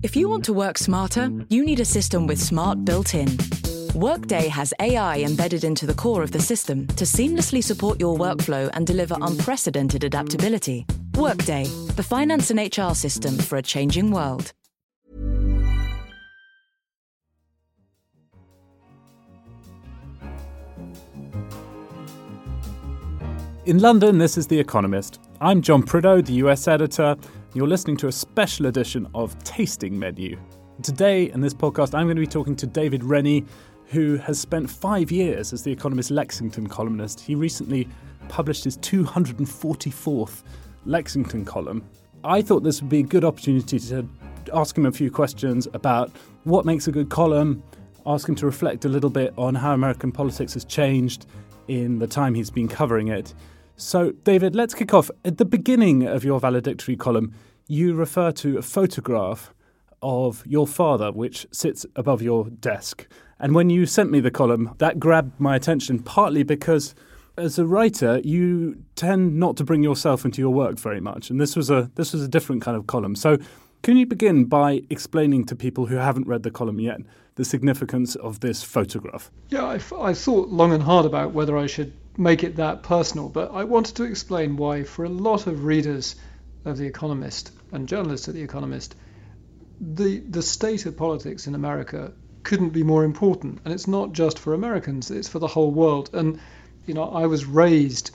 If you want to work smarter, you need a system with smart built in. Workday has AI embedded into the core of the system to seamlessly support your workflow and deliver unprecedented adaptability. Workday, the finance and HR system for a changing world. In London, this is The Economist. I'm John Prideaux, the US editor. You're listening to a special edition of Tasting Menu. Today, in this podcast, I'm going to be talking to David Rennie, who has spent five years as The Economist Lexington columnist. He recently published his 244th Lexington column. I thought this would be a good opportunity to ask him a few questions about what makes a good column, ask him to reflect a little bit on how American politics has changed in the time he's been covering it. So, David, let's kick off. At the beginning of your valedictory column, you refer to a photograph of your father, which sits above your desk. And when you sent me the column, that grabbed my attention partly because as a writer, you tend not to bring yourself into your work very much. And this was a this was a different kind of column. So can you begin by explaining to people who haven't read the column yet the significance of this photograph? Yeah, I, I thought long and hard about whether I should make it that personal, but I wanted to explain why, for a lot of readers of The Economist and journalists at The Economist, the the state of politics in America couldn't be more important. And it's not just for Americans; it's for the whole world. And you know, I was raised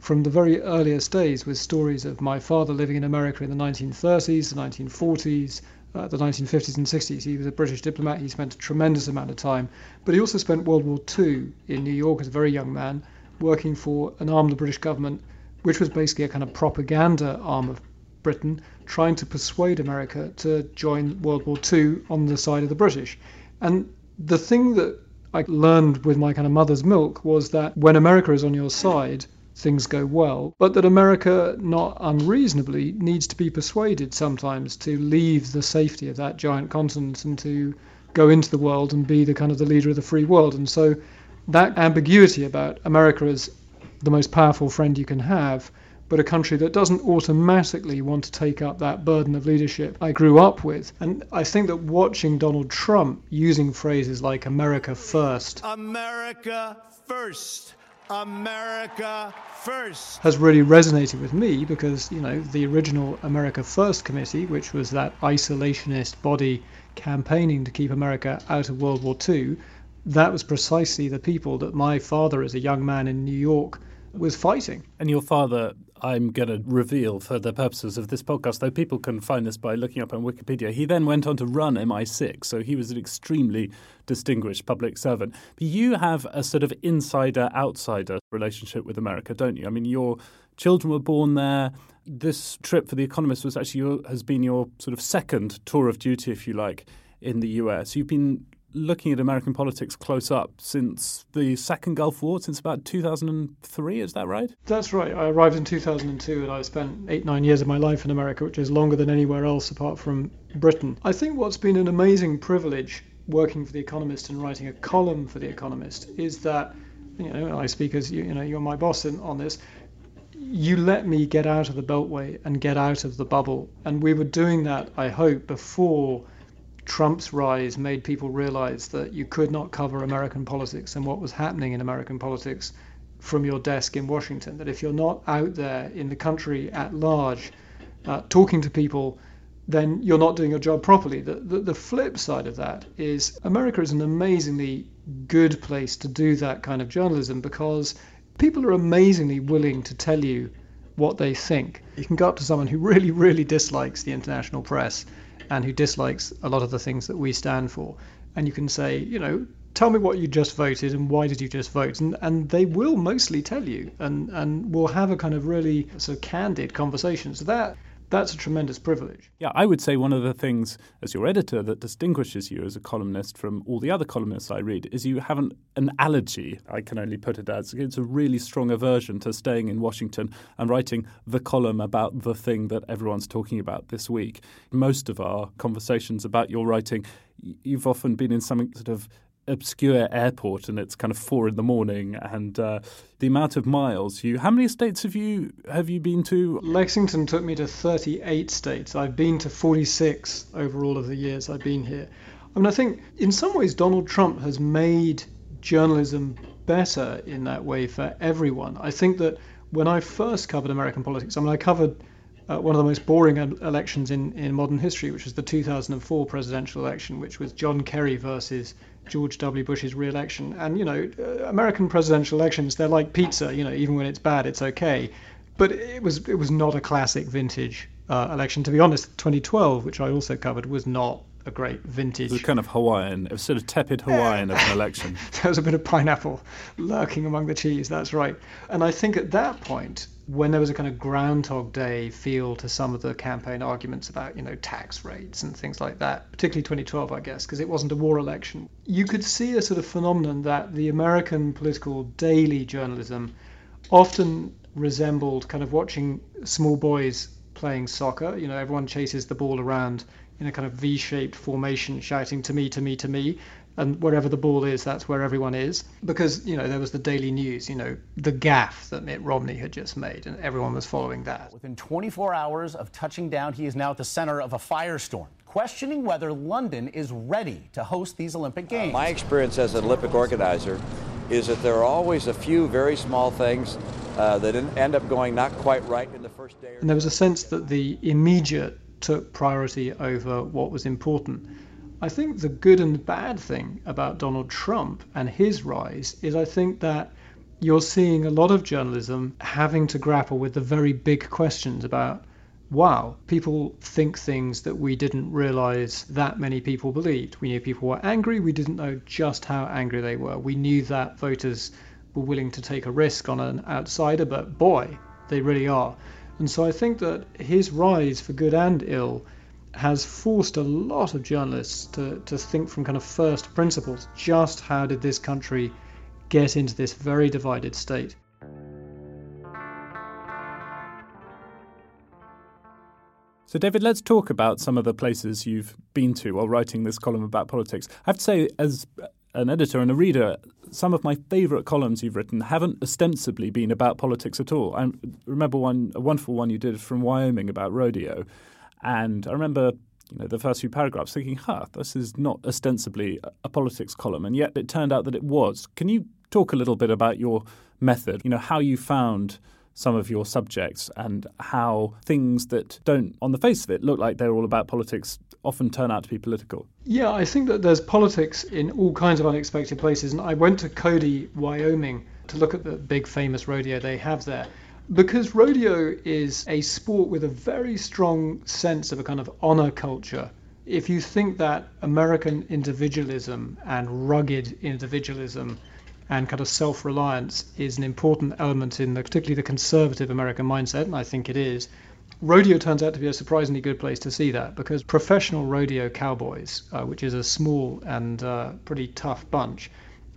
from the very earliest days with stories of my father living in America in the 1930s, the 1940s, uh, the 1950s and 60s. He was a British diplomat. He spent a tremendous amount of time, but he also spent World War II in New York as a very young man working for an arm of the British government, which was basically a kind of propaganda arm of Britain, trying to persuade America to join World War II on the side of the British. And the thing that I learned with my kind of mother's milk was that when America is on your side, things go well, but that America, not unreasonably, needs to be persuaded sometimes to leave the safety of that giant continent and to go into the world and be the kind of the leader of the free world. And so that ambiguity about America as the most powerful friend you can have, but a country that doesn't automatically want to take up that burden of leadership I grew up with. And I think that watching Donald Trump using phrases like America first, America first. America first has really resonated with me because you know the original America First committee, which was that isolationist body campaigning to keep America out of World War II, that was precisely the people that my father, as a young man in New York, was fighting. And your father, I'm going to reveal for the purposes of this podcast, though people can find this by looking up on Wikipedia. He then went on to run MI6, so he was an extremely distinguished public servant. But you have a sort of insider outsider relationship with America, don't you? I mean, your children were born there. This trip for The Economist was actually your, has been your sort of second tour of duty, if you like, in the US. You've been looking at American politics close up since the second Gulf War, since about 2003. Is that right? That's right. I arrived in 2002 and I spent eight, nine years of my life in America, which is longer than anywhere else apart from Britain. I think what's been an amazing privilege working for The Economist and writing a column for The Economist is that, you know, I speak as you, you know, you're my boss in, on this you let me get out of the beltway and get out of the bubble. And we were doing that, I hope, before Trump's rise made people realize that you could not cover American politics and what was happening in American politics from your desk in Washington. That if you're not out there in the country at large uh, talking to people, then you're not doing your job properly. The, the, the flip side of that is America is an amazingly good place to do that kind of journalism because people are amazingly willing to tell you what they think. You can go up to someone who really, really dislikes the international press and who dislikes a lot of the things that we stand for. And you can say, you know, tell me what you just voted and why did you just vote and and they will mostly tell you and and we'll have a kind of really sort of candid conversation so that that's a tremendous privilege. Yeah, I would say one of the things as your editor that distinguishes you as a columnist from all the other columnists I read is you have an, an allergy, I can only put it as. It's a really strong aversion to staying in Washington and writing the column about the thing that everyone's talking about this week. Most of our conversations about your writing, you've often been in some sort of obscure airport and it's kind of four in the morning and uh, the amount of miles you how many states have you have you been to? Lexington took me to 38 states. I've been to 46 over all of the years i've been here. I mean i think in some ways donald trump has made journalism better in that way for everyone. I think that when i first covered american politics i mean i covered uh, one of the most boring elections in, in modern history, which was the 2004 presidential election, which was John Kerry versus George W. Bush's re-election. And you know, uh, American presidential elections, they're like pizza. You know, even when it's bad, it's okay. But it was it was not a classic vintage uh, election. To be honest, 2012, which I also covered, was not a great vintage. It was kind of Hawaiian. It was sort of tepid Hawaiian of an election. there was a bit of pineapple lurking among the cheese. That's right. And I think at that point, when there was a kind of Groundhog Day feel to some of the campaign arguments about, you know, tax rates and things like that, particularly 2012, I guess, because it wasn't a war election, you could see a sort of phenomenon that the American political daily journalism often resembled kind of watching small boys playing soccer. You know, everyone chases the ball around in a kind of V-shaped formation, shouting "to me, to me, to me," and wherever the ball is, that's where everyone is. Because you know there was the daily news, you know, the gaffe that Mitt Romney had just made, and everyone was following that. Within 24 hours of touching down, he is now at the center of a firestorm, questioning whether London is ready to host these Olympic Games. Uh, my experience as an Olympic organizer is that there are always a few very small things uh, that end up going not quite right in the first day. and there was a sense that the immediate took priority over what was important. I think the good and bad thing about Donald Trump and his rise is I think that you're seeing a lot of journalism having to grapple with the very big questions about wow, people think things that we didn't realize that many people believed. We knew people were angry, we didn't know just how angry they were. We knew that voters were willing to take a risk on an outsider, but boy, they really are. And so I think that his rise, for good and ill, has forced a lot of journalists to, to think from kind of first principles just how did this country get into this very divided state. So, David, let's talk about some of the places you've been to while writing this column about politics. I have to say, as an editor and a reader, some of my favourite columns you've written haven't ostensibly been about politics at all. I remember one, a wonderful one you did from Wyoming about rodeo, and I remember you know, the first few paragraphs thinking, huh, this is not ostensibly a politics column. And yet it turned out that it was. Can you talk a little bit about your method, you know, how you found some of your subjects and how things that don't, on the face of it, look like they're all about politics often turn out to be political? Yeah, I think that there's politics in all kinds of unexpected places. And I went to Cody, Wyoming to look at the big famous rodeo they have there because rodeo is a sport with a very strong sense of a kind of honor culture. If you think that American individualism and rugged individualism and kind of self-reliance is an important element in the, particularly the conservative American mindset, and I think it is, rodeo turns out to be a surprisingly good place to see that because professional rodeo cowboys, uh, which is a small and uh, pretty tough bunch,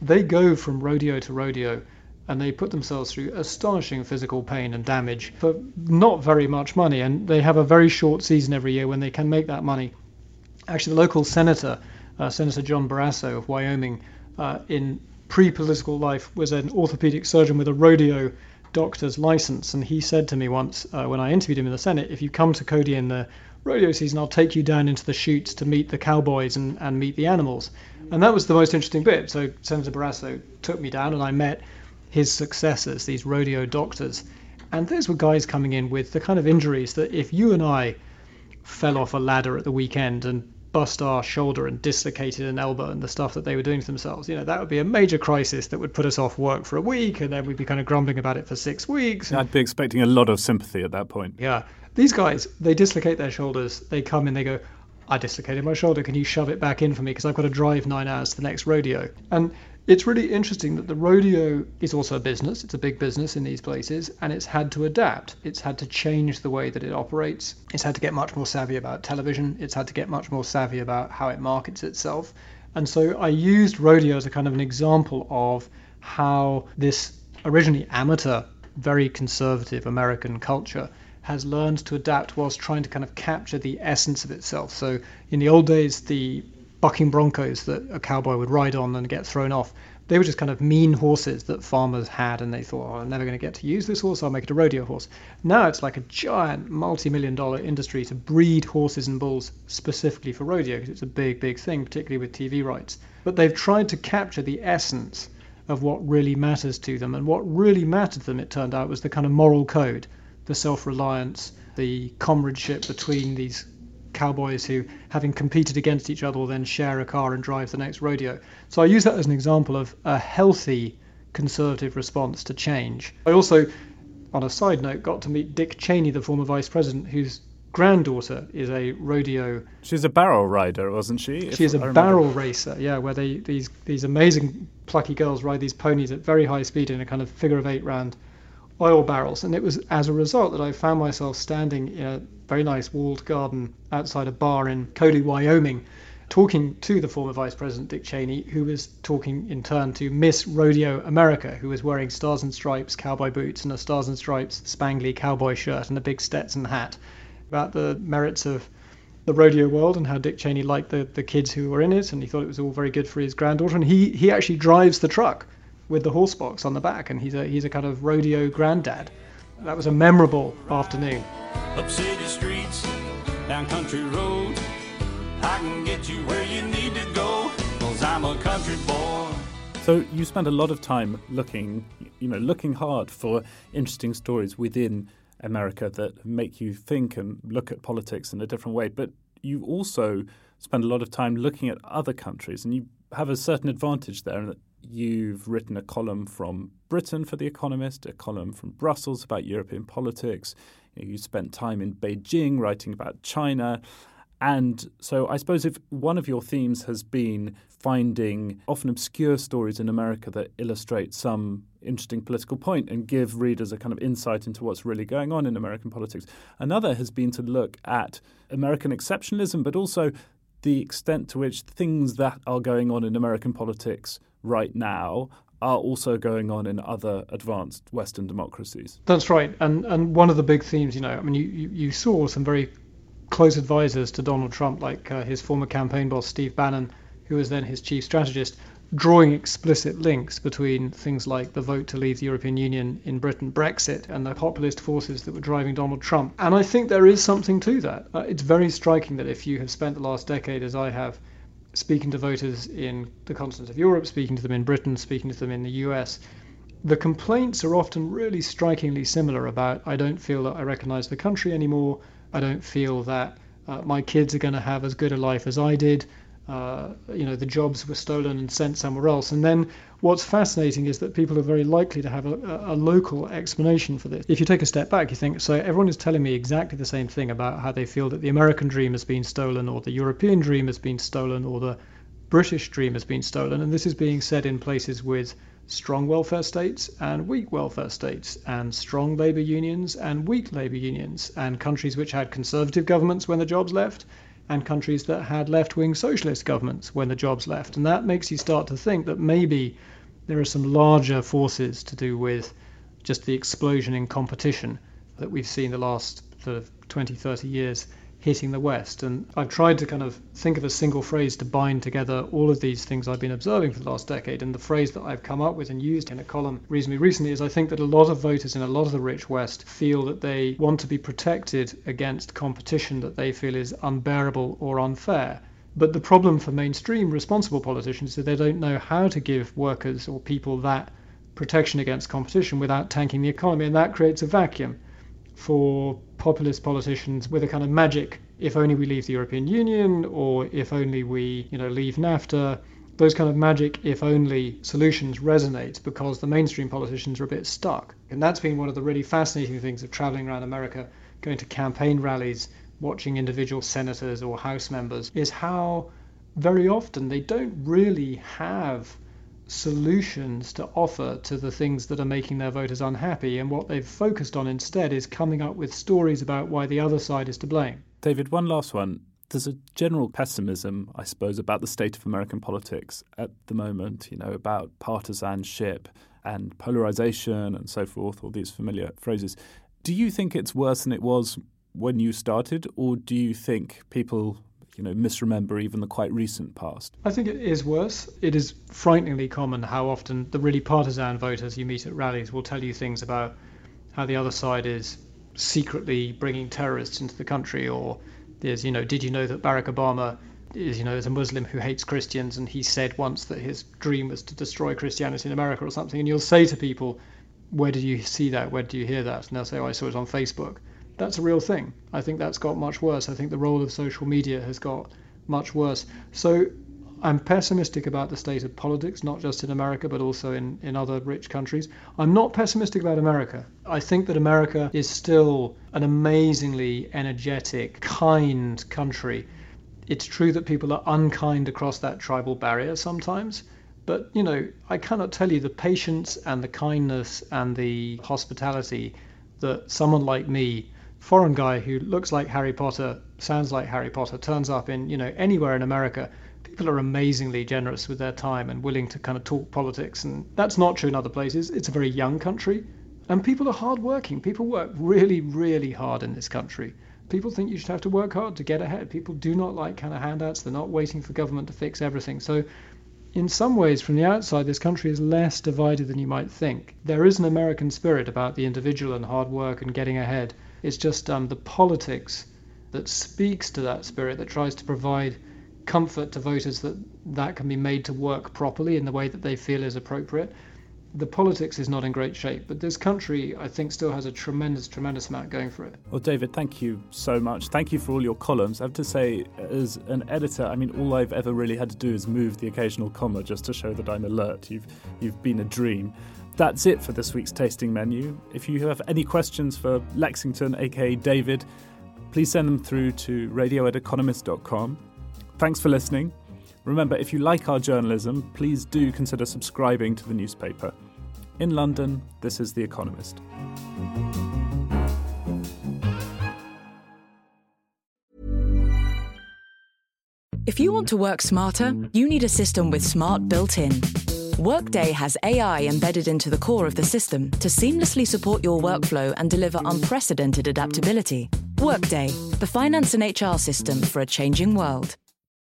they go from rodeo to rodeo and they put themselves through astonishing physical pain and damage for not very much money. And they have a very short season every year when they can make that money. Actually, the local senator, uh, Senator John Barrasso of Wyoming, uh, in pre political life was an orthopedic surgeon with a rodeo doctor's license. And he said to me once uh, when I interviewed him in the Senate, if you come to Cody in the rodeo season, I'll take you down into the chutes to meet the cowboys and, and meet the animals. And that was the most interesting bit. So Senator Barrasso took me down and I met his successors, these rodeo doctors. And these were guys coming in with the kind of injuries that if you and I fell off a ladder at the weekend and bust our shoulder and dislocated an elbow and the stuff that they were doing to themselves, you know, that would be a major crisis that would put us off work for a week and then we'd be kind of grumbling about it for six weeks. I'd be expecting a lot of sympathy at that point. Yeah. These guys, they dislocate their shoulders, they come in, they go, I dislocated my shoulder. Can you shove it back in for me? Because I've got to drive nine hours to the next rodeo. And it's really interesting that the rodeo is also a business. It's a big business in these places, and it's had to adapt. It's had to change the way that it operates. It's had to get much more savvy about television. It's had to get much more savvy about how it markets itself. And so I used rodeo as a kind of an example of how this originally amateur, very conservative American culture has learned to adapt whilst trying to kind of capture the essence of itself. So in the old days, the bucking broncos that a cowboy would ride on and get thrown off. They were just kind of mean horses that farmers had, and they thought, oh, I'm never going to get to use this horse, I'll make it a rodeo horse. Now it's like a giant multi million dollar industry to breed horses and bulls specifically for rodeo because it's a big, big thing, particularly with TV rights. But they've tried to capture the essence of what really matters to them. And what really mattered to them, it turned out, was the kind of moral code, the self reliance, the comradeship between these cowboys who, having competed against each other, will then share a car and drive the next rodeo. So I use that as an example of a healthy conservative response to change. I also, on a side note, got to meet Dick Cheney, the former vice president, whose granddaughter is a rodeo. She's a barrel rider, wasn't she? She's a barrel racer, yeah, where they these these amazing plucky girls ride these ponies at very high speed in a kind of figure of eight round oil barrels. And it was as a result that I found myself standing in a very nice walled garden outside a bar in Cody, Wyoming, talking to the former Vice President Dick Cheney, who was talking in turn to Miss Rodeo America, who was wearing Stars and Stripes cowboy boots and a Stars and Stripes spangly cowboy shirt and a big Stetson hat about the merits of the rodeo world and how Dick Cheney liked the, the kids who were in it, and he thought it was all very good for his granddaughter. And he, he actually drives the truck with the horse box on the back, and he's a he's a kind of rodeo granddad. That was a memorable afternoon. Up city streets, down country roads, I can get you where you need to go, cause I'm a country boy. So you spend a lot of time looking, you know, looking hard for interesting stories within America that make you think and look at politics in a different way. But you also spend a lot of time looking at other countries, and you have a certain advantage there in that you've written a column from Britain for The Economist, a column from Brussels about European politics. You, spent time in Beijing writing about China. And so I suppose if one of your themes has been finding often obscure stories in America that illustrate some interesting political point and give readers a kind of insight into what's really going on in American politics, another has been to look at American exceptionalism, but also the extent to which things that are going on in American politics right now are also going on in other advanced Western democracies. That's right, and and one of the big themes, you know, I mean, you you, you saw some very close advisors to Donald Trump, like uh, his former campaign boss, Steve Bannon, who was then his chief strategist, drawing explicit links between things like the vote to leave the European Union in Britain, Brexit, and the populist forces that were driving Donald Trump. And I think there is something to that. Uh, it's very striking that if you have spent the last decade, as I have, speaking to voters in the continent of Europe, speaking to them in Britain, speaking to them in the US, the complaints are often really strikingly similar about I don't feel that I recognize the country anymore. I don't feel that uh, my kids are going to have as good a life as I did. Uh, you know, the jobs were stolen and sent somewhere else. And then what's fascinating is that people are very likely to have a, a, local explanation for this. If you take a step back, you think, so everyone is telling me exactly the same thing about how they feel that the American dream has been stolen, or the European dream has been stolen, or the British dream has been stolen. And this is being said in places with strong welfare states and weak welfare states, and strong labour unions and weak labour unions, and countries which had conservative governments when the jobs left, and countries that had left wing socialist governments when the jobs left. And that makes you start to think that maybe there are some larger forces to do with just the explosion in competition that we've seen the last sort of 20, 30 years hitting the West. And I've tried to kind of think of a single phrase to bind together all of these things I've been observing for the last decade. And the phrase that I've come up with and used in a column reasonably recently is I think that a lot of voters in a lot of the rich West feel that they want to be protected against competition that they feel is unbearable or unfair. But the problem for mainstream responsible politicians is that they don't know how to give workers or people that protection against competition without tanking the economy, and that creates a vacuum for populist politicians with a kind of magic if only we leave the European Union or if only we you know leave NAFTA. Those kind of magic if only solutions resonate because the mainstream politicians are a bit stuck. And that's been one of the really fascinating things of traveling around America going to campaign rallies watching individual senators or house members is how very often they don't really have solutions to offer to the things that are making their voters unhappy. And what they've focused on instead is coming up with stories about why the other side is to blame. David, one last one. There's a general pessimism, I suppose, about the state of American politics at the moment, you know, about partisanship and polarization and so forth, all these familiar phrases. Do you think it's worse than it was when you started, or do you think people you know, misremember even the quite recent past? I think it is worse. It is frighteningly common how often the really partisan voters you meet at rallies will tell you things about how the other side is secretly bringing terrorists into the country, or there's, you know, did you know that Barack Obama is, you know, is a Muslim who hates Christians, and he said once that his dream was to destroy Christianity in America or something, and you'll say to people, where did you see that? Where did you hear that? And they'll say, oh, I saw it on Facebook. That's a real thing. I think that's got much worse. I think the role of social media has got much worse. So I'm pessimistic about the state of politics, not just in America, but also in, in other rich countries. I'm not pessimistic about America. I think that America is still an amazingly energetic, kind country. It's true that people are unkind across that tribal barrier sometimes, but, you know, I cannot tell you the patience and the kindness and the hospitality that someone like me, foreign guy who looks like Harry Potter, sounds like Harry Potter, turns up in, you know, anywhere in America, people are amazingly generous with their time and willing to kind of talk politics. And that's not true in other places. It's a very young country. And people are hardworking. People work really, really hard in this country. People think you should have to work hard to get ahead. People do not like kind of handouts. They're not waiting for government to fix everything. So in some ways, from the outside, this country is less divided than you might think. There is an American spirit about the individual and hard work and getting ahead. It's just um, the politics that speaks to that spirit, that tries to provide comfort to voters that that can be made to work properly in the way that they feel is appropriate. The politics is not in great shape, but this country, I think, still has a tremendous, tremendous amount going for it. Well, David, thank you so much. Thank you for all your columns. I have to say, as an editor, I mean, all I've ever really had to do is move the occasional comma just to show that I'm alert. You've, you've been a dream. That's it for this week's tasting menu. If you have any questions for Lexington, aka David, please send them through to radio at economist.com. Thanks for listening. Remember, if you like our journalism, please do consider subscribing to the newspaper. In London, this is The Economist. If you want to work smarter, you need a system with smart built in. Workday has AI embedded into the core of the system to seamlessly support your workflow and deliver unprecedented adaptability. Workday, the finance and HR system for a changing world.